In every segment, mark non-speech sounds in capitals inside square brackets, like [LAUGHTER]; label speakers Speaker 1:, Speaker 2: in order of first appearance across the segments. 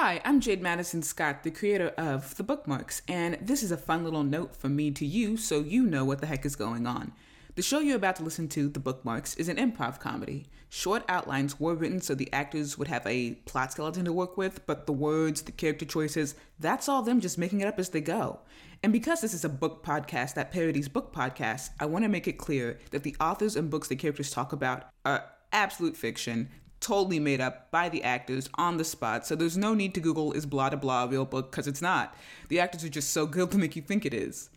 Speaker 1: Hi, I'm Jade Madison Scott, the creator of The Bookmarks, and this is a fun little note from me to you so you know what the heck is going on. The show you're about to listen to, The Bookmarks, is an improv comedy. Short outlines were written so the actors would have a plot skeleton to work with, but the words, the character choices, that's all them just making it up as they go. And because this is a book podcast that parodies book podcasts, I want to make it clear that the authors and books the characters talk about are absolute fiction, totally made up by the actors on the spot. So there's no need to Google is blah blah blah a real book because it's not. The actors are just so good [LAUGHS] to make you think it is.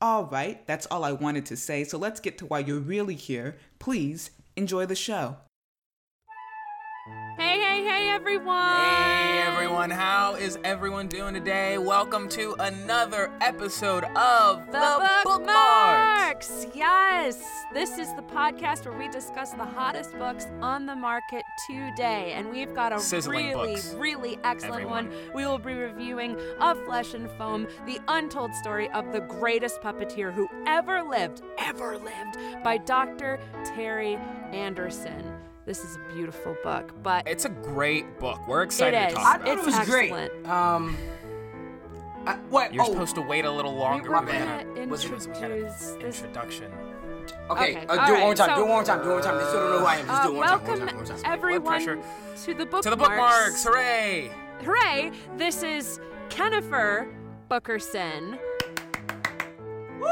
Speaker 1: All right, that's all I wanted to say. So let's get to why you're really here. Please enjoy the show.
Speaker 2: Hey, hey, hey, everyone!
Speaker 3: Hey everyone, how is everyone doing today? Welcome to another episode of
Speaker 2: The,
Speaker 3: The,
Speaker 2: Bookmarks! Yes! This is the podcast where we discuss the hottest books on the market today. And we've got a
Speaker 3: Sizzling
Speaker 2: really,
Speaker 3: books.
Speaker 2: really excellent
Speaker 3: Everyone.
Speaker 2: one. We will be reviewing Of Flesh and Foam, the untold story of the greatest puppeteer who ever lived, ever lived, by Dr. Terry Anderson. This is a beautiful book, but
Speaker 3: It's a great book. We're excited
Speaker 2: It
Speaker 3: to
Speaker 2: is.
Speaker 3: talk
Speaker 4: I
Speaker 3: about
Speaker 4: thought
Speaker 2: It's
Speaker 4: it was
Speaker 2: excellent.
Speaker 4: great. Um, I, what?
Speaker 3: You're
Speaker 4: oh,
Speaker 3: supposed to wait a little longer.
Speaker 2: were
Speaker 3: We had
Speaker 2: gonna
Speaker 3: a- was it- we had an
Speaker 2: introduce this-
Speaker 3: introduction.
Speaker 4: okay.
Speaker 2: okay,
Speaker 4: Uh, do it
Speaker 2: right,
Speaker 4: one more time. do it one more time. Do it one more time. They still don't know who I am. Just
Speaker 2: Uh,
Speaker 4: do it one more time.
Speaker 2: welcome
Speaker 4: One more time. One more time.
Speaker 2: everyone
Speaker 3: pressure.
Speaker 2: to the bookmarks.
Speaker 3: To the bookmarks! Hooray!
Speaker 2: Hooray! This is Kennifer Bookerson. Woo!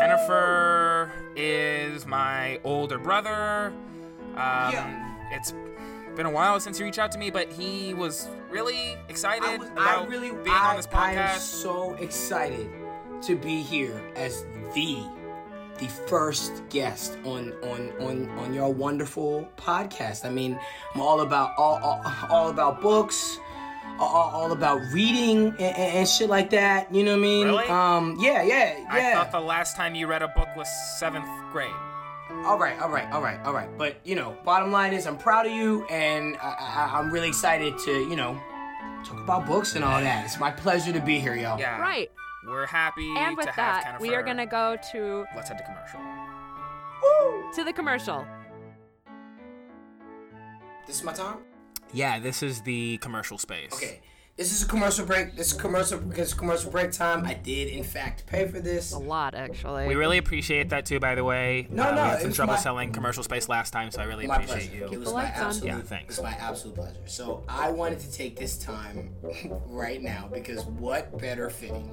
Speaker 3: Kennifer is my older brother. Um,
Speaker 4: Yeah.
Speaker 3: It's been a while since he reached out to me, but he was really excited
Speaker 4: I, was,
Speaker 3: about
Speaker 4: I really,
Speaker 3: being
Speaker 4: I,
Speaker 3: on this podcast.
Speaker 4: I am so excited to be here as the the first guest on on on on your wonderful podcast. I mean, I'm all about all all, all about books. All, all about reading and, and, and shit like that. You know what I mean?
Speaker 3: Really?
Speaker 4: Um, yeah, yeah, yeah.
Speaker 3: I thought the last time you read a book was seventh grade.
Speaker 4: All right, all right, all right, all right. But you know, bottom line is, I'm proud of you, and I, I, I'm really excited to, you know, talk about books and all that. It's my pleasure to be here, y'all.
Speaker 3: Yeah.
Speaker 2: Right.
Speaker 3: We're happy
Speaker 2: And with
Speaker 3: to have
Speaker 2: that,
Speaker 3: Kennifer.
Speaker 2: we are gonna go to
Speaker 3: Let's head to commercial. Woo!
Speaker 2: To the commercial.
Speaker 4: This is my time.
Speaker 3: Yeah, this is the commercial space.
Speaker 4: Okay, this is a commercial break. This is commercial because it's commercial break time. I did, in fact, pay for this.
Speaker 2: A lot, actually.
Speaker 3: We really appreciate that too, by the way.
Speaker 4: No,
Speaker 3: Uh,
Speaker 4: no,
Speaker 3: we had some trouble
Speaker 4: my-
Speaker 3: selling commercial space last time, so I really
Speaker 4: My
Speaker 3: appreciate
Speaker 4: pleasure. It
Speaker 3: you.
Speaker 4: was my absolute.
Speaker 3: Yeah, thanks.
Speaker 4: It was my absolute pleasure. So I wanted to take this time [LAUGHS] right now because what better fitting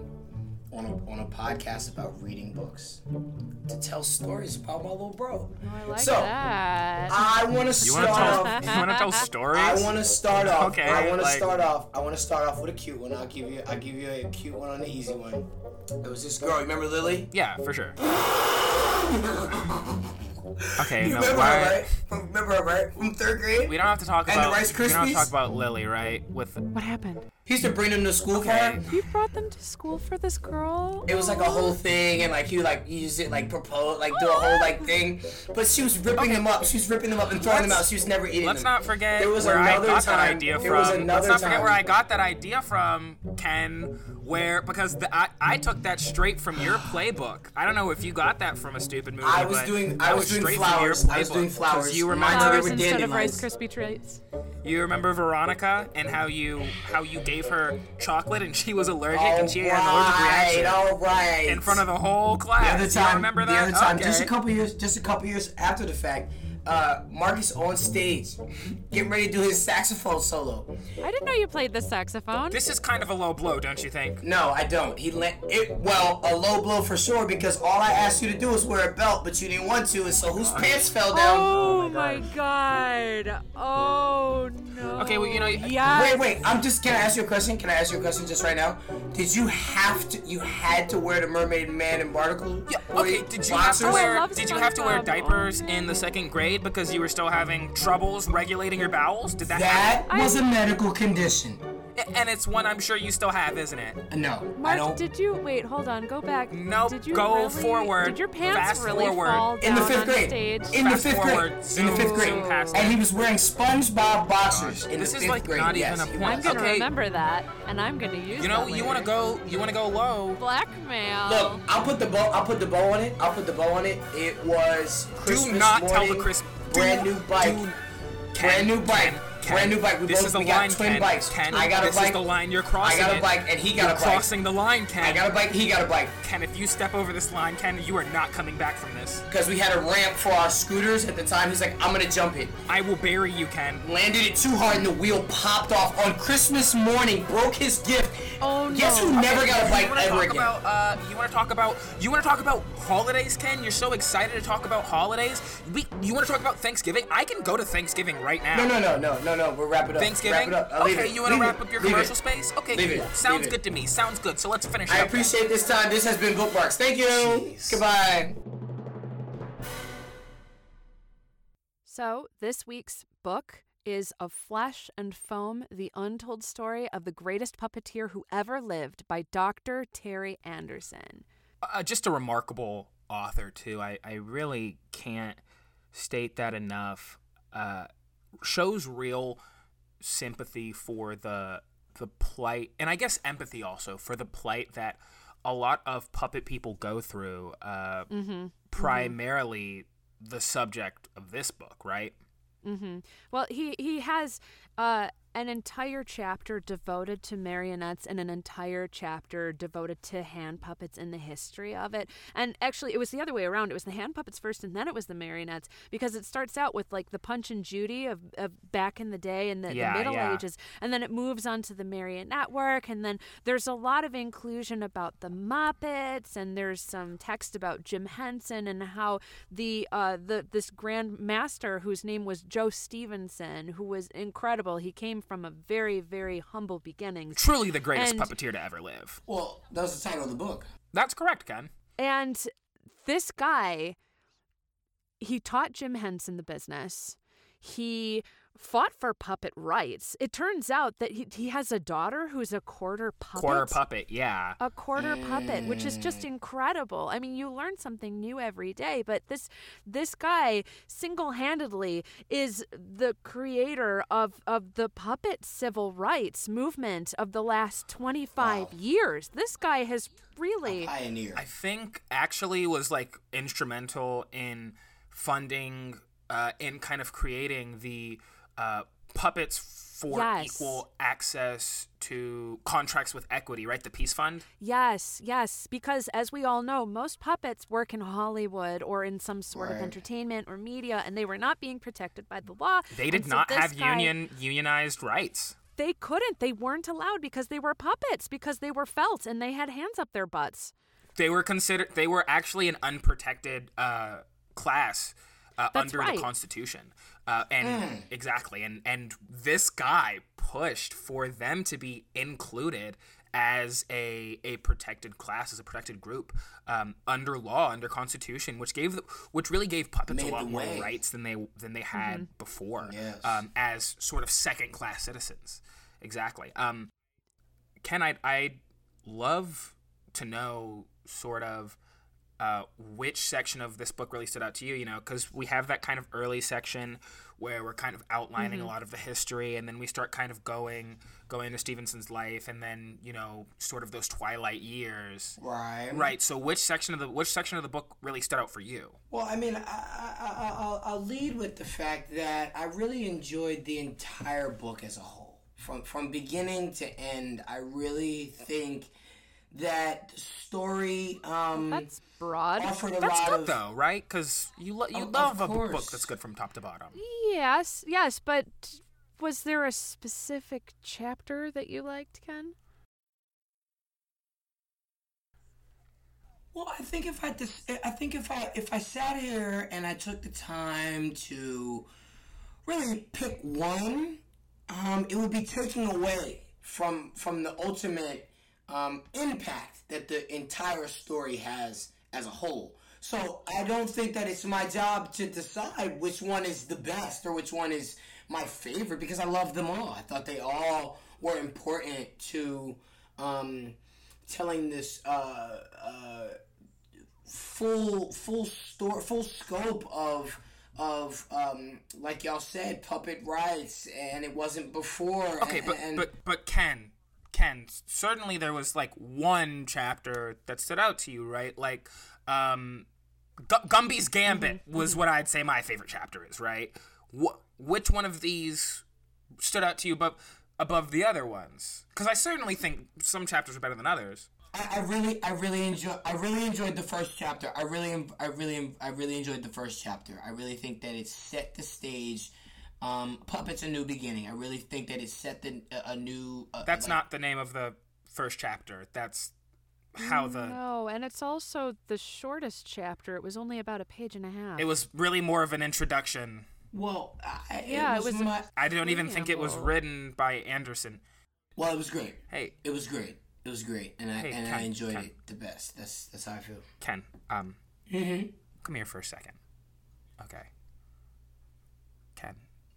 Speaker 4: on a, on a podcast about reading books to tell stories about my little bro.
Speaker 2: I like
Speaker 4: So,
Speaker 2: that.
Speaker 4: I want to start
Speaker 3: want to tell?
Speaker 4: off.
Speaker 3: you want to tell stories?
Speaker 4: I want to start off.
Speaker 3: Okay,
Speaker 4: I want to
Speaker 3: like-
Speaker 4: start off. I want to start off with a cute one. I'll give you. I'll give you a cute one on the easy one. It was this girl. Remember Lily?
Speaker 3: Yeah, for sure. [LAUGHS] Okay,
Speaker 4: You
Speaker 3: no,
Speaker 4: remember
Speaker 3: why?
Speaker 4: her, right? Remember her, right? From third grade.
Speaker 3: We don't have to talk
Speaker 4: And the
Speaker 3: about.
Speaker 4: Rice
Speaker 3: we don't have to talk about Lily, right? With
Speaker 2: what happened?
Speaker 4: He used to bring them to school for her.
Speaker 2: You brought them to school for this girl?
Speaker 4: It was like a whole thing, and like he would like use it like propose, like do a whole like thing. But she was ripping them up. She was ripping them up and throwing them out. She was never eating
Speaker 3: Let's
Speaker 4: them.
Speaker 3: not forget
Speaker 4: There was
Speaker 3: where I
Speaker 4: another
Speaker 3: got that
Speaker 4: time-
Speaker 3: idea
Speaker 4: there was
Speaker 3: from.
Speaker 4: another
Speaker 3: Let's not forget
Speaker 4: time.
Speaker 3: where I got that idea from, Ken. Where because the, I I took that straight from your playbook. I don't know if you got that from a stupid movie.
Speaker 4: I was
Speaker 3: but
Speaker 4: doing-
Speaker 3: that
Speaker 4: I was doing
Speaker 3: straight from your
Speaker 4: flowers. I was
Speaker 3: playbook.
Speaker 4: doing
Speaker 3: 'Cause
Speaker 4: flowers.
Speaker 3: You
Speaker 4: Mine
Speaker 3: remember?
Speaker 2: Flowers instead of Rice. Krispie treats.
Speaker 3: You remember Veronica and how you how you gave her chocolate and she was allergic
Speaker 4: All
Speaker 3: and she had an allergic reaction
Speaker 4: all right.
Speaker 3: in front of the whole class.
Speaker 4: the other
Speaker 3: You
Speaker 4: time.
Speaker 3: remember
Speaker 4: The other time,
Speaker 3: okay.
Speaker 4: just a couple years, just a couple years after the fact. Uh, Marcus on stage, getting ready to do his saxophone solo.
Speaker 2: I didn't know you played the saxophone.
Speaker 3: This is kind of a low blow, don't you think?
Speaker 4: No, I don't. He let it. Well, a low blow for sure because all I asked you to do was wear a belt, but you didn't want to, and so whose pants fell down?
Speaker 2: Oh, my god. Oh no.
Speaker 3: Okay, well, you know-
Speaker 2: Yes.
Speaker 4: Wait, wait. I'm just. Can I ask you a question? Can I ask you a question just right now? Did you have to? You had to wear the Mermaid Man and Barnacle?
Speaker 3: Yeah. Okay. Did you have
Speaker 4: boxers?
Speaker 3: to
Speaker 2: Oh, I
Speaker 3: wear?
Speaker 2: love
Speaker 3: Did you have to wear diapers in the second grade because you were still having troubles regulating your bowels? Did that?
Speaker 4: That
Speaker 2: I-
Speaker 4: was a medical condition.
Speaker 3: Happen? And it's one I'm sure you still have, isn't it?
Speaker 4: No, I don't.
Speaker 2: did you wait? Hold on, go back.
Speaker 3: Nope,
Speaker 2: Did you
Speaker 3: go
Speaker 2: really,
Speaker 3: forward,
Speaker 2: Did your pants
Speaker 3: fast
Speaker 2: really
Speaker 3: forward.
Speaker 2: fall
Speaker 4: in the fifth
Speaker 2: on
Speaker 4: grade.
Speaker 2: stage?
Speaker 4: In the
Speaker 3: Fast
Speaker 4: fifth
Speaker 3: forward,
Speaker 4: grade. In the fifth
Speaker 3: zoom
Speaker 4: grade.
Speaker 3: past
Speaker 4: And he was wearing SpongeBob boxers uh, in
Speaker 3: This
Speaker 4: the
Speaker 3: is
Speaker 4: fifth
Speaker 3: like
Speaker 4: grade.
Speaker 3: not
Speaker 4: yes,
Speaker 3: even a
Speaker 4: he
Speaker 3: point.
Speaker 2: I'm
Speaker 4: was.
Speaker 2: gonna
Speaker 3: Okay.
Speaker 2: remember that, and I'm gonna use.
Speaker 3: You know,
Speaker 2: that
Speaker 3: you want to
Speaker 2: later.
Speaker 3: go. You want to go low.
Speaker 2: blackmail.
Speaker 4: Look, I'll put the bow. I'll put the bow on it. I'll put the bow on it. It was Christmas
Speaker 3: do not tell
Speaker 4: morning,
Speaker 3: the Chris.
Speaker 4: brand
Speaker 3: do,
Speaker 4: new bike.
Speaker 3: do-
Speaker 4: brand new bike.
Speaker 3: Ken, Ken.
Speaker 4: brand new bike. We
Speaker 3: this
Speaker 4: both
Speaker 3: is the
Speaker 4: we got
Speaker 3: line,
Speaker 4: twin
Speaker 3: Ken.
Speaker 4: bikes.
Speaker 3: Ken,
Speaker 4: I got a
Speaker 3: this
Speaker 4: bike.
Speaker 3: is the line you're crossing.
Speaker 4: I got a
Speaker 3: it.
Speaker 4: bike, and he got
Speaker 3: You're
Speaker 4: a bike.
Speaker 3: crossing the line, Ken.
Speaker 4: I got a bike. He got a bike.
Speaker 3: Ken, if you step over this line, Ken, you are not coming back from this.
Speaker 4: Because we had a ramp for our scooters at the time. He's like, I'm gonna jump it.
Speaker 3: I will bury you, Ken.
Speaker 4: Landed it too hard, and the wheel popped off on Christmas morning. Broke his gift.
Speaker 2: Oh, no!
Speaker 4: Guess
Speaker 2: no.
Speaker 4: who never got a
Speaker 3: You
Speaker 4: bike
Speaker 3: wanna
Speaker 4: ever
Speaker 3: talk
Speaker 4: again?
Speaker 3: about? Uh, you want to talk about? You want to talk about holidays, Ken? You're so excited to talk about holidays. We, you want to talk about Thanksgiving? I can go to Thanksgiving right now.
Speaker 4: No, no, no, no, no, no. We'll wrap it up.
Speaker 3: Thanksgiving?
Speaker 4: Wrap it up.
Speaker 3: Okay,
Speaker 4: it.
Speaker 3: you want to wrap
Speaker 4: it.
Speaker 3: up your
Speaker 4: Leave
Speaker 3: commercial
Speaker 4: it.
Speaker 3: space? Okay,
Speaker 4: Leave
Speaker 3: cool.
Speaker 4: it.
Speaker 3: Sounds
Speaker 4: Leave it.
Speaker 3: good to me. Sounds good. So let's finish.
Speaker 4: I
Speaker 3: up then.
Speaker 4: appreciate this time. This has been Bookmarks. Thank you.
Speaker 3: Jeez.
Speaker 4: Goodbye.
Speaker 2: So, this week's book is Of Flesh and Foam The Untold Story of the Greatest Puppeteer Who Ever Lived by Dr. Terry Anderson.
Speaker 3: uh, just a remarkable author too. I, I really can't state that enough. Uh, shows real sympathy for the the plight, and I guess empathy also for the plight that a lot of puppet people go through. Uh, Primarily the subject of this book, right?
Speaker 2: mm-hmm. Well, he he has uh, an entire chapter devoted to marionettes and an entire chapter devoted to hand puppets and the history of it. And actually, it was the other way around. It was the hand puppets first, and then it was the marionettes because it starts out with like the Punch and Judy of, of back in the day in the,
Speaker 3: Yeah,
Speaker 2: the Middle
Speaker 3: yeah.
Speaker 2: Ages, and then it moves on to the marionette work, and then there's a lot of inclusion about the Muppets, and there's some text about Jim Henson and how the uh, the this Grand Master whose name was Joe Stevenson, who was incredible. He came from a very very humble beginnings,
Speaker 3: Truly the greatest
Speaker 2: And-
Speaker 3: puppeteer to ever live.
Speaker 4: Well, that was the title of the book.
Speaker 3: That's correct, Ken.
Speaker 2: and this guy, he taught Jim Henson the business. He fought for puppet rights. It turns out that he, he has a daughter who's a quarter puppet.
Speaker 3: Quarter puppet, yeah.
Speaker 2: a quarter puppet which is just incredible i mean you learn something new every day but this this guy single-handedly is the creator of of the puppet civil rights movement of the last 25 years this guy has really
Speaker 4: Pioneer.
Speaker 3: I think actually was like instrumental in funding, uh, in kind of creating the uh, puppets for
Speaker 2: Yes.
Speaker 3: equal access to contracts with equity, right? The Peace Fund.
Speaker 2: Yes, yes, because as we all know, most puppets work in Hollywood or in some sort of entertainment or media, and they were not being protected by the law.
Speaker 3: They did
Speaker 2: And
Speaker 3: not
Speaker 2: this
Speaker 3: have
Speaker 2: guy-
Speaker 3: union unionized rights.
Speaker 2: They couldn't. They weren't allowed because they were puppets, because they were felt and they had hands up their butts.
Speaker 3: They were considered. They were actually an unprotected uh, class uh, under
Speaker 2: right.
Speaker 3: the Constitution, uh, and exactly. And and this guy pushed for them to be included as a a protected class, as a protected group um, under law, under Constitution, which gave the, which really gave puppets
Speaker 4: Made
Speaker 3: a lot more
Speaker 4: way.
Speaker 3: rights than they than they had before,
Speaker 4: Yes.
Speaker 3: um, as sort of second class citizens. Exactly. Um, Ken, I'd, I'd love to know sort of uh, which section of this book really stood out to you, you know, because we have that kind of early section where we're kind of outlining a lot of the history, and then we start kind of going going into Stevenson's life, and then you know, sort of those twilight years.
Speaker 4: Right.
Speaker 3: Right. So, which section of the which section of the book really stood out for you?
Speaker 4: Well, I mean, I, I, I, I'll, I'll lead with the fact that I really enjoyed the entire book as a whole, from from beginning to end. I really think that story um,
Speaker 2: That's broad.
Speaker 4: offered a
Speaker 3: That's
Speaker 4: lot
Speaker 3: good
Speaker 4: of.
Speaker 3: though, right? Because you lo- you
Speaker 4: Of-
Speaker 3: love
Speaker 4: of
Speaker 3: a book that's good from top to bottom.
Speaker 2: Yes, yes, but was there a specific chapter that you liked, Ken?
Speaker 4: Well, I think if I dis- I think if I if I sat here and I took the time to really pick one, um, it would be taking away from from the ultimate um, impact that the entire story has as a whole. So I don't think that it's my job to decide which one is the best or which one is my favorite because I love them all. I thought they all were important to um, telling this uh, uh, full full store full scope of of um, like y'all said puppet rights and it wasn't before
Speaker 3: Okay,
Speaker 4: and,
Speaker 3: but
Speaker 4: and
Speaker 3: but but Ken, Ken, certainly there was like one chapter that stood out to you, right? Like, um, Gu- Gumby's Gambit
Speaker 4: Mm-hmm,
Speaker 3: was what I'd say my favorite chapter is, right? Wh- which one of these stood out to you above above the other ones? Because I certainly think some chapters are better than others.
Speaker 4: I, I really, I really enjoy. I really enjoyed the first chapter. I really, I really, I really enjoyed the first chapter. I really think that it set the stage. Um, Puppets a new beginning. I really think that it set the a, a new. Uh,
Speaker 3: That's
Speaker 4: like-
Speaker 3: not the name of the first chapter. That's how the
Speaker 2: No, and it's also the shortest chapter. It was only about a page and a half.
Speaker 3: it was really more of an introduction.
Speaker 4: Well, I,
Speaker 2: Yeah, it
Speaker 4: it was,
Speaker 2: was
Speaker 4: my.
Speaker 3: I don't even think it was written by Anderson.
Speaker 4: Well, it was great.
Speaker 3: Hey,
Speaker 4: It was great. It was great, and I
Speaker 3: Hey,
Speaker 4: and
Speaker 3: Ken,
Speaker 4: I enjoyed
Speaker 3: Ken.
Speaker 4: it the best. That's that's how I feel.
Speaker 3: Ken, um,
Speaker 4: Mm-hmm.
Speaker 3: come here for a second. Okay.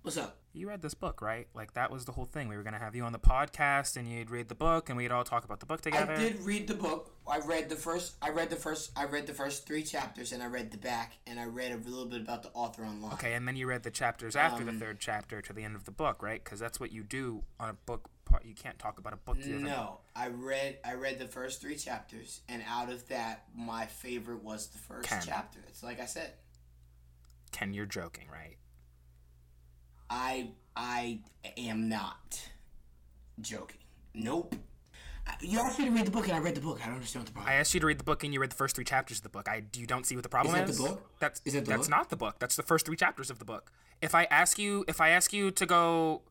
Speaker 4: What's up?
Speaker 3: you read this book, right? Like that was the whole thing. We were gonna have you on the podcast, and you'd read the book, and we'd all talk about the book together.
Speaker 4: I did read the book. I read the first. I read the first. I read the first three chapters, and I read the back, and I read a little bit about the author online.
Speaker 3: Okay, and then you read the chapters after the
Speaker 4: Um,
Speaker 3: third chapter to the end of the book, right? Because that's what you do on a book. Part. You can't talk about a book.
Speaker 4: No, I read. I read the first three chapters, and out of that, my favorite was the first
Speaker 3: Ken.
Speaker 4: chapter. It's like I said.
Speaker 3: Ken, you're joking, right?
Speaker 4: I I am not joking. Nope. You asked me to read the book, and I read the book. I don't understand what the problem.
Speaker 3: I asked you to read the book, and you read the first three chapters of the book. I you don't see what the problem
Speaker 4: that the
Speaker 3: is.
Speaker 4: book?
Speaker 3: That's
Speaker 4: Is that the
Speaker 3: that's
Speaker 4: book?
Speaker 3: not the book. That's the first three chapters of the book. If I ask you, if I ask you to go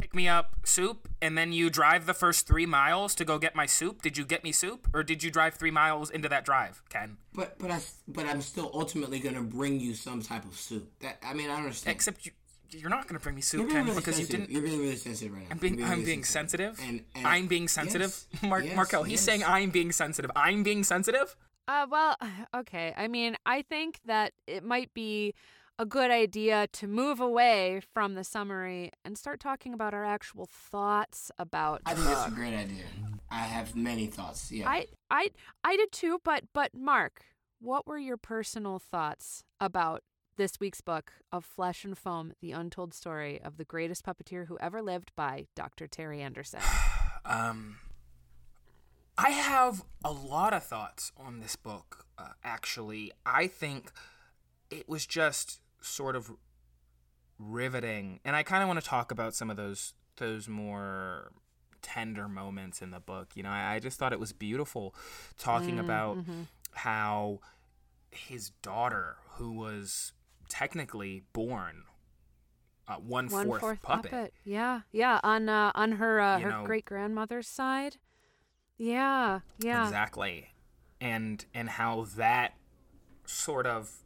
Speaker 3: pick me up soup, and then you drive the first three miles to go get my soup, did you get me soup, or did you drive three miles into that drive, Ken?
Speaker 4: But but I but I'm still ultimately gonna bring you some type of soup. That I mean I don't understand.
Speaker 3: Except you, you're not gonna bring me soup, Ken,
Speaker 4: really
Speaker 3: because you didn't.
Speaker 4: You're being really sensitive right now.
Speaker 3: I'm being,
Speaker 4: You're
Speaker 3: I'm
Speaker 4: really
Speaker 3: being sensitive.
Speaker 4: And, and
Speaker 3: I'm being sensitive.
Speaker 4: Yes,
Speaker 3: Mark,
Speaker 4: yes,
Speaker 3: Marquelle, he's saying I'm being sensitive. I'm being sensitive.
Speaker 2: Uh, well, [SIGHS] okay. I mean, I think that it might be a good idea to move away from the summary and start talking about our actual thoughts about.
Speaker 4: I
Speaker 2: the
Speaker 4: think that's a great idea. I have many thoughts. Yeah.
Speaker 2: I, I, I did too. But, but Mark, what were your personal thoughts about this week's book of Flesh and Foam: The Untold Story of the Greatest Puppeteer Who Ever Lived by Dr. Terry Anderson? [SIGHS]
Speaker 3: Um, I have a lot of thoughts on this book. Uh, actually, I think it was just sort of riveting, and I kind of want to talk about some of those those more tender moments in the book. You know, I, I just thought it was beautiful talking about how his daughter, who was technically born uh, one
Speaker 2: One
Speaker 3: fourth
Speaker 2: fourth
Speaker 3: puppet,
Speaker 2: Yeah, yeah. On uh, on her uh, her great grandmother's side. Yeah, yeah.
Speaker 3: exactly and and how that sort of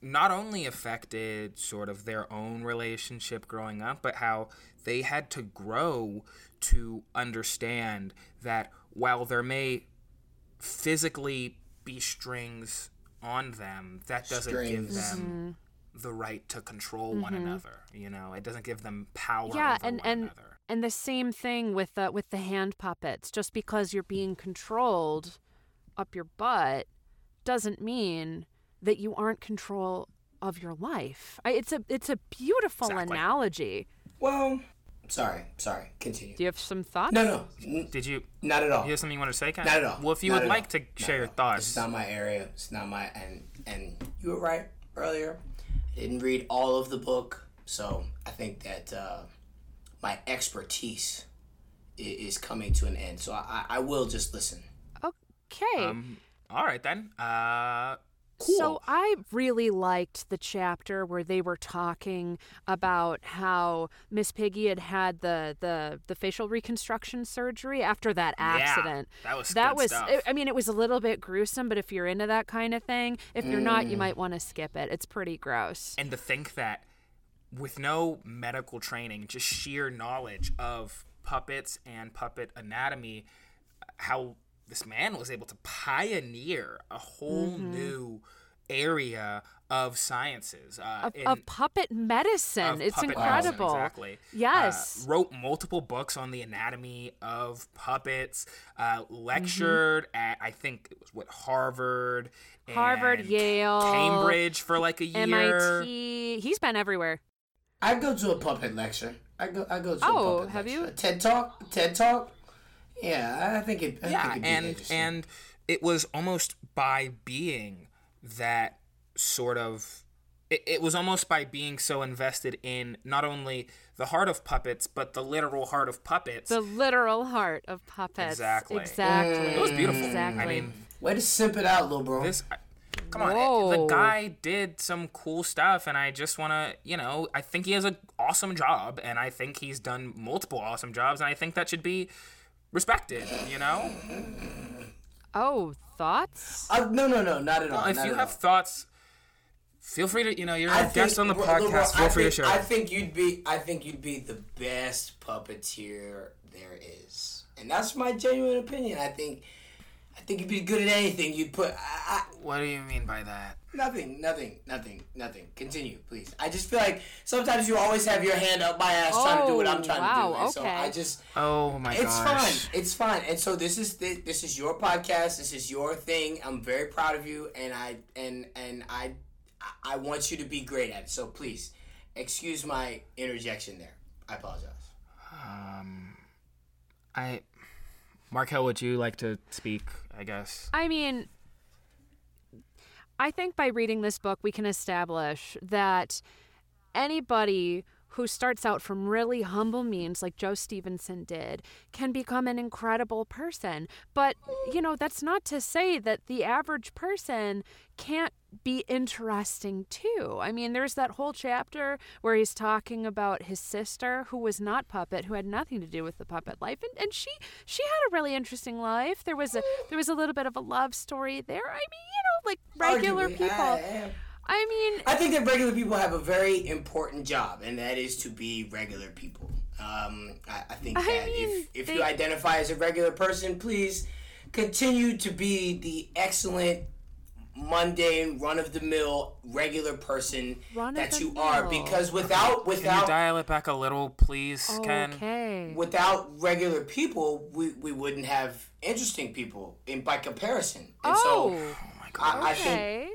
Speaker 3: not only affected sort of their own relationship growing up but how they had to grow to understand that while there may physically be strings on them that doesn't give
Speaker 4: Strings.
Speaker 3: them the right to control one another you know it doesn't give them power
Speaker 2: Mm-hmm. Yeah,
Speaker 3: over
Speaker 2: and
Speaker 3: one
Speaker 2: and
Speaker 3: another
Speaker 2: and the same thing with the with the hand puppets. Just because you're being controlled up your butt doesn't mean that you aren't control of your life. I, it's a it's a beautiful
Speaker 3: Exactly.
Speaker 2: analogy.
Speaker 4: well, sorry, sorry. Continue.
Speaker 2: Do you have some thoughts?
Speaker 4: No, no, n-
Speaker 3: did you
Speaker 4: not at all.
Speaker 3: you have something you want to say Ken?
Speaker 4: Not at all.
Speaker 3: well if you
Speaker 4: Not
Speaker 3: would like
Speaker 4: all.
Speaker 3: to
Speaker 4: Not
Speaker 3: share
Speaker 4: at
Speaker 3: your
Speaker 4: all.
Speaker 3: thoughts
Speaker 4: It's not my area. It's not my and and you were right earlier. I didn't read all of the book, so I think that uh, my expertise is coming to an end. So I, I I will just listen.
Speaker 2: Okay.
Speaker 3: Um, all right then. Uh,
Speaker 2: So. I really liked the chapter where they were talking about how Miss Piggy had had the the, the facial reconstruction surgery after that accident.
Speaker 3: Yeah, that was
Speaker 2: that
Speaker 3: good
Speaker 2: was.
Speaker 3: stuff.
Speaker 2: I- I mean, it was a little bit gruesome, but if you're into that kind of thing, if you're not, you mm. might want to skip it. It's pretty gross.
Speaker 3: and to think that with no medical training, just sheer knowledge of puppets and puppet anatomy, how this man was able to pioneer a whole
Speaker 2: Mm-hmm.
Speaker 3: new area of sciences. Uh,
Speaker 2: Of,
Speaker 3: in-
Speaker 2: of puppet medicine,
Speaker 3: of
Speaker 2: it's
Speaker 3: puppet medicine,
Speaker 2: incredible.
Speaker 3: exactly.
Speaker 2: Yes.
Speaker 3: Uh, wrote multiple books on the anatomy of puppets. Uh, lectured at I think it was what Harvard,
Speaker 2: Harvard,
Speaker 3: and
Speaker 2: Yale,
Speaker 3: Cambridge for like a year.
Speaker 2: MIT. He's been everywhere.
Speaker 4: I go to a puppet lecture. I go. I go to
Speaker 2: Oh,
Speaker 4: a puppet
Speaker 2: have
Speaker 4: lecture.
Speaker 2: you?
Speaker 4: A TED talk. TED talk. Yeah, I think it. I
Speaker 3: yeah,
Speaker 4: think it'd be
Speaker 3: and and it was almost by being that sort of it, it was almost by being so invested in not only the heart of puppets, but the literal heart of puppets.
Speaker 2: The literal heart of puppets.
Speaker 3: Exactly.
Speaker 2: Exactly.
Speaker 3: it was beautiful.
Speaker 2: Exactly.
Speaker 3: I mean,
Speaker 4: Way to simp it out, little bro.
Speaker 3: this. I, come on, eh,
Speaker 2: Whoa.
Speaker 3: the guy did some cool stuff, and I just want to, you know, I think he has an awesome job, and I think he's done multiple awesome jobs, and I think that should be respected. You know,
Speaker 2: oh, thoughts?
Speaker 4: Uh, no, no, no, not at all.
Speaker 3: if you have
Speaker 4: all.
Speaker 3: thoughts, feel free to, you know, you're
Speaker 4: I
Speaker 3: a guest on the
Speaker 4: think- Little Bro,
Speaker 3: podcast. Feel
Speaker 4: I
Speaker 3: free to share.
Speaker 4: I think you'd be. I think you'd be the best puppeteer there is, and that's my genuine opinion. I think. I think you'd be good at anything. You'd put. I, I,
Speaker 3: What do you mean by that?
Speaker 4: Nothing, nothing, nothing, nothing. Continue, please. I just feel like sometimes you always have your hand up my ass trying to do what I'm
Speaker 2: Oh,
Speaker 4: trying
Speaker 2: wow,
Speaker 4: to do. And so. I just
Speaker 3: Oh my god.
Speaker 4: it's
Speaker 3: gosh.
Speaker 4: fine. It's fine. And so this is thi- this is your podcast. This is your thing. I'm very proud of you and I and and I I want you to be great at it. So please excuse my interjection there. I apologize.
Speaker 3: Um, I, Marquelle, would you like to speak? I guess.
Speaker 2: I mean, I think by reading this book, we can establish that anybody who starts out from really humble means, like Joe Stevenson did, can become an incredible person. But, you know, that's not to say that the average person can't be interesting too. I mean, there's that whole chapter where he's talking about his sister who was not puppet, who had nothing to do with the puppet life, and, and she she had a really interesting life. There was a there was a little bit of a love story there. I mean, you know, like regular
Speaker 4: Arguably,
Speaker 2: people.
Speaker 4: I-
Speaker 2: I mean,
Speaker 4: I think that regular people have a very important job, and that is to be regular people. Um, I, I think
Speaker 2: I
Speaker 4: that
Speaker 2: mean,
Speaker 4: if, if
Speaker 2: they-
Speaker 4: you identify as a regular person, please continue to be the excellent, mundane, run of the mill, regular person that you are.
Speaker 2: Run-of-the-mill.
Speaker 4: Because without
Speaker 3: Can you
Speaker 4: without
Speaker 3: dial it back a little, please, Ken?
Speaker 2: okay.
Speaker 4: without regular people, we, we wouldn't have interesting people in by comparison. And
Speaker 2: Oh,
Speaker 4: so
Speaker 3: Oh my god.
Speaker 4: I, I think
Speaker 2: okay.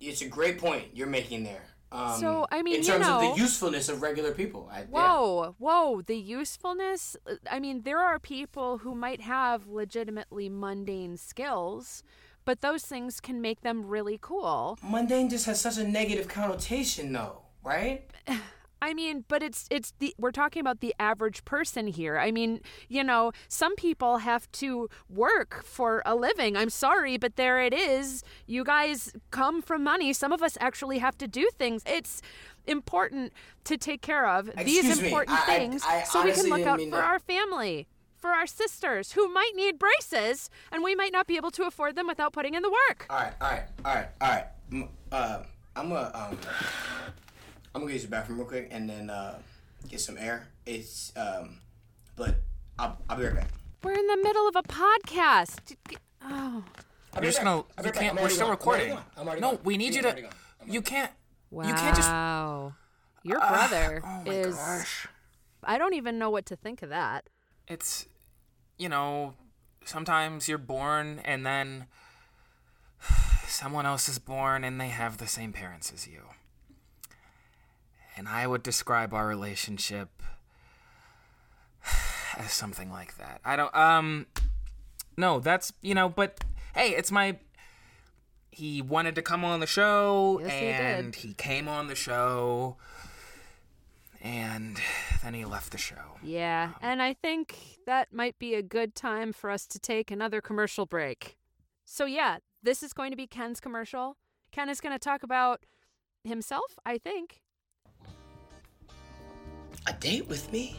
Speaker 4: it's a great point you're making there. Um,
Speaker 2: So, I mean,
Speaker 4: in
Speaker 2: you
Speaker 4: terms of the usefulness of regular people, I, yeah.
Speaker 2: Whoa, whoa, the usefulness. uh, I mean, there are people who might have legitimately mundane skills, but those things can make them really cool.
Speaker 4: mundane just has such a negative connotation, though, right? [SIGHS]
Speaker 2: I mean, but it's it's the we're talking about the average person here. I mean, you know, some people have to work for a living. I'm sorry, but there it is. You guys come from money. Some of us actually have to do things. It's important to take care of
Speaker 4: Excuse
Speaker 2: these
Speaker 4: me,
Speaker 2: important
Speaker 4: I- I-
Speaker 2: things
Speaker 4: I
Speaker 2: so we can look out for
Speaker 4: to-
Speaker 2: our family, for our sisters who might need braces and we might not be able to afford them without putting in the work.
Speaker 4: All right, all right, all right, all right. M- Uh, I'm gonna um, I'm gonna use the bathroom real quick and then uh, get some air. It's um, but I'll, I'll be right back.
Speaker 2: We're in the middle of a podcast. Oh.
Speaker 3: You're just gonna.
Speaker 4: I'll
Speaker 3: You
Speaker 4: be right back.
Speaker 3: can't. We're still
Speaker 4: gone. I'm already
Speaker 3: recording.
Speaker 4: gone.
Speaker 3: No,
Speaker 4: gone.
Speaker 3: we need you to.
Speaker 4: gone.
Speaker 3: You can't.
Speaker 2: Wow.
Speaker 3: You can't just.
Speaker 2: Your brother
Speaker 3: Oh my
Speaker 2: is.
Speaker 3: gosh.
Speaker 2: I don't even know what to think of that.
Speaker 3: It's, you know, sometimes you're born and then someone else is born and they have the same parents as you. And I would describe our relationship [SIGHS] as something like that. I don't um no, that's, you know, but hey, it's my he wanted to come on the show
Speaker 2: Yes, he
Speaker 3: and he came on the show and then he left the show.
Speaker 2: Yeah, and I think that might be a good time for us to take another commercial break. So, yeah, this is going to be Ken's commercial. Ken is going to talk about himself, I think.
Speaker 4: A date with me?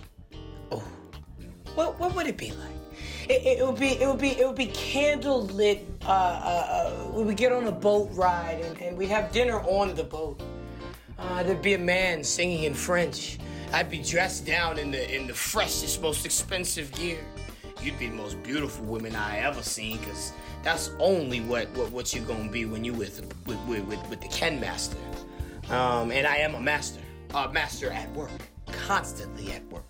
Speaker 4: Oh, what what would it be like? It, it, it would be it would be it would be candlelit. Uh, uh, uh, we would get on a boat ride and, and we'd have dinner on the boat. Uh, there'd be a man singing in French. I'd be dressed down in the in the freshest, most expensive gear. You'd be the most beautiful woman I ever seen, cause that's only what what, what you're gonna be when you with with, with with the Ken Master. Um, and I am a master, a master at work, constantly at work,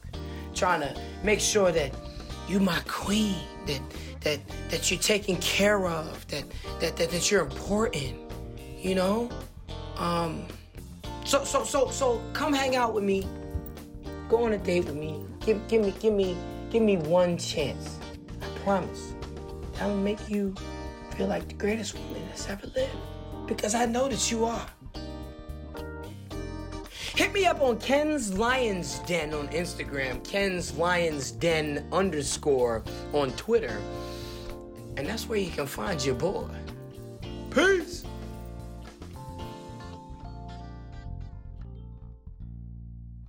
Speaker 4: trying to make sure that you my queen, that that that you're taken care of, that that that, that you're important, you know. Um, so so so so come hang out with me. Go on a date with me. Give give me give me give me one chance. I promise. That'll make you feel like the greatest woman that's ever lived. Because I know that you are. Hit me up on Ken's Lions Den on Instagram, Ken's Lions Den underscore on Twitter. And that's where you can find your boy. Peace.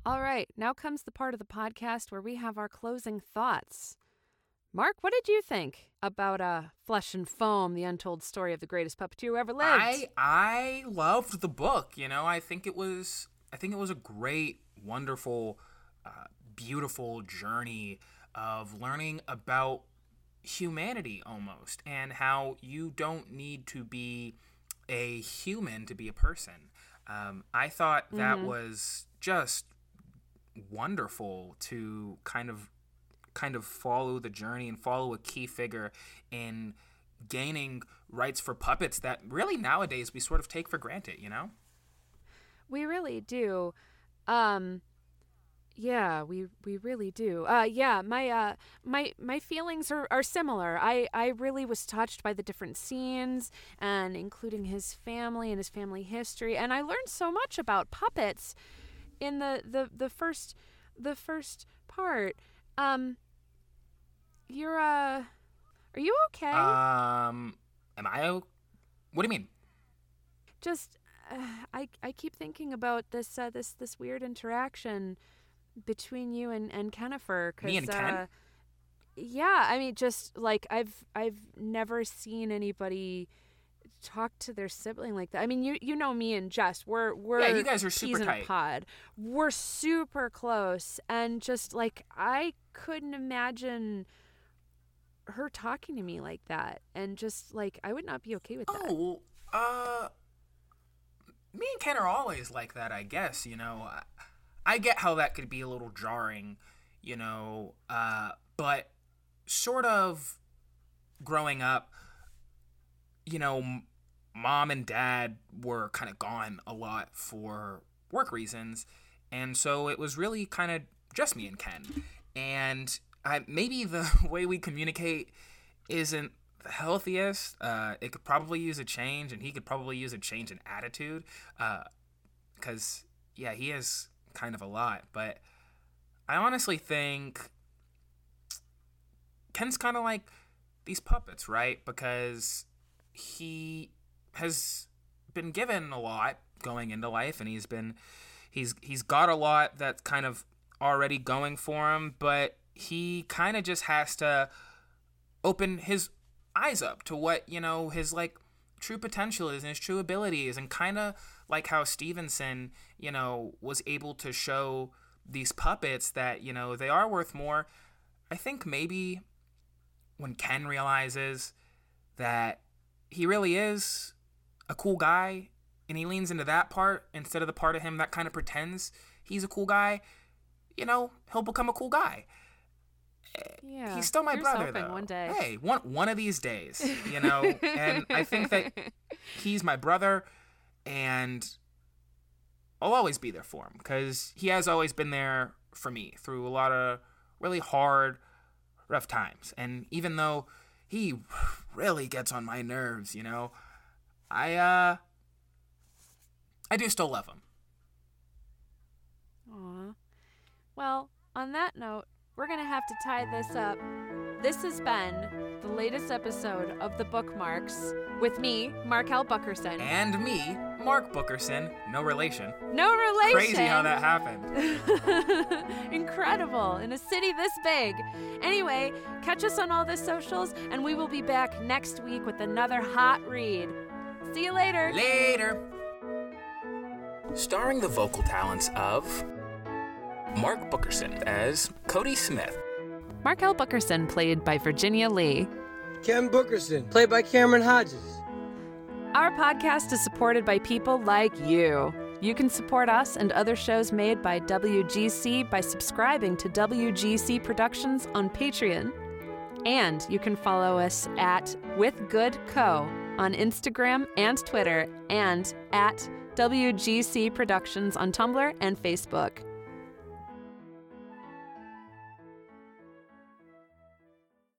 Speaker 2: All right, now comes the part of the podcast where we have our closing thoughts. Mark, what did you think about uh, Flesh and Foam, the untold story of the greatest puppeteer who ever lived?
Speaker 3: I I loved the book. You know, I think it was I think it was a great, wonderful, uh, beautiful journey of learning about humanity almost and how you don't need to be a human to be a person. Um, I thought that was just wonderful to kind of kind of follow the journey and follow a key figure in gaining rights for puppets that really nowadays we sort of take for granted, you know?
Speaker 2: We really do. Um yeah, we we really do. Uh yeah, my uh my my feelings are, are similar. I I really was touched by the different scenes and including his family and his family history and I learned so much about puppets in the the the first the first part. Um you're uh are you okay?
Speaker 3: Um am I o- What do you mean?
Speaker 2: just uh, I I keep thinking about this uh, this this weird interaction between you and and Kennifer. 'cause,
Speaker 3: Me and Ken?
Speaker 2: Uh, yeah, I mean, just like I've I've never seen anybody talk to their sibling like that. I mean, you you know me and Jess. We're we're
Speaker 3: Yeah, you guys are super tight.
Speaker 2: pod. We're super close, and just like I couldn't imagine her talking to me like that, and just like I would not be okay with that.
Speaker 3: Oh, uh, me and Ken are always like that, I guess. You know, I, I get how that could be a little jarring, you know, uh, but sort of growing up, you know, mom and dad were kind of gone a lot for work reasons, and so it was really kind of just me and Ken, and I maybe the [LAUGHS] way we communicate isn't the healthiest. Uh, it could probably use a change, and he could probably use a change in attitude. Because, yeah, he is kind of a lot. But I honestly think Ken's kind of like these puppets, right? Because he has been given a lot going into life, and he's been he's he's got a lot that's kind of already going for him, but he kind of just has to open his eyes up to what you know his like true potential is and his true abilities and kind of like how stevenson you know was able to show these puppets that you know they are worth more. I think maybe when ken realizes that he really is a cool guy and he leans into that part instead of the part of him that kind of pretends he's a cool guy you know he'll become a cool guy
Speaker 2: Yeah,
Speaker 3: he's still my brother though.
Speaker 2: One day.
Speaker 3: Hey, one one of these days, you know. and I think that [LAUGHS] he's my brother, and I'll always be there for him because he has always been there for me through a lot of really hard, rough times. And even though he really gets on my nerves, you know, I uh, I do still love him.
Speaker 2: Aw. Well, on that note, we're going to have to tie this up. This has been the latest episode of The Bookmarks with me, Marquelle Bookerson.
Speaker 3: And me, Mark Bookerson, no relation.
Speaker 2: no relation.
Speaker 3: Crazy how that happened. [LAUGHS]
Speaker 2: Incredible. In a city this big. Anyway, catch us on all the socials, and we will be back next week with another hot read. See you later.
Speaker 3: Later. Starring the vocal talents of Mark Bookerson as Cody Smith,
Speaker 2: Marquelle Bookerson, played by Virginia Lee.
Speaker 4: Ken Bookerson, played by Cameron Hodges.
Speaker 2: Our podcast is supported by people like you. You can support us and other shows made by WGC by subscribing to WGC Productions on Patreon. And you can follow us at With Good Co on Instagram and Twitter and at WGC Productions on Tumblr and Facebook.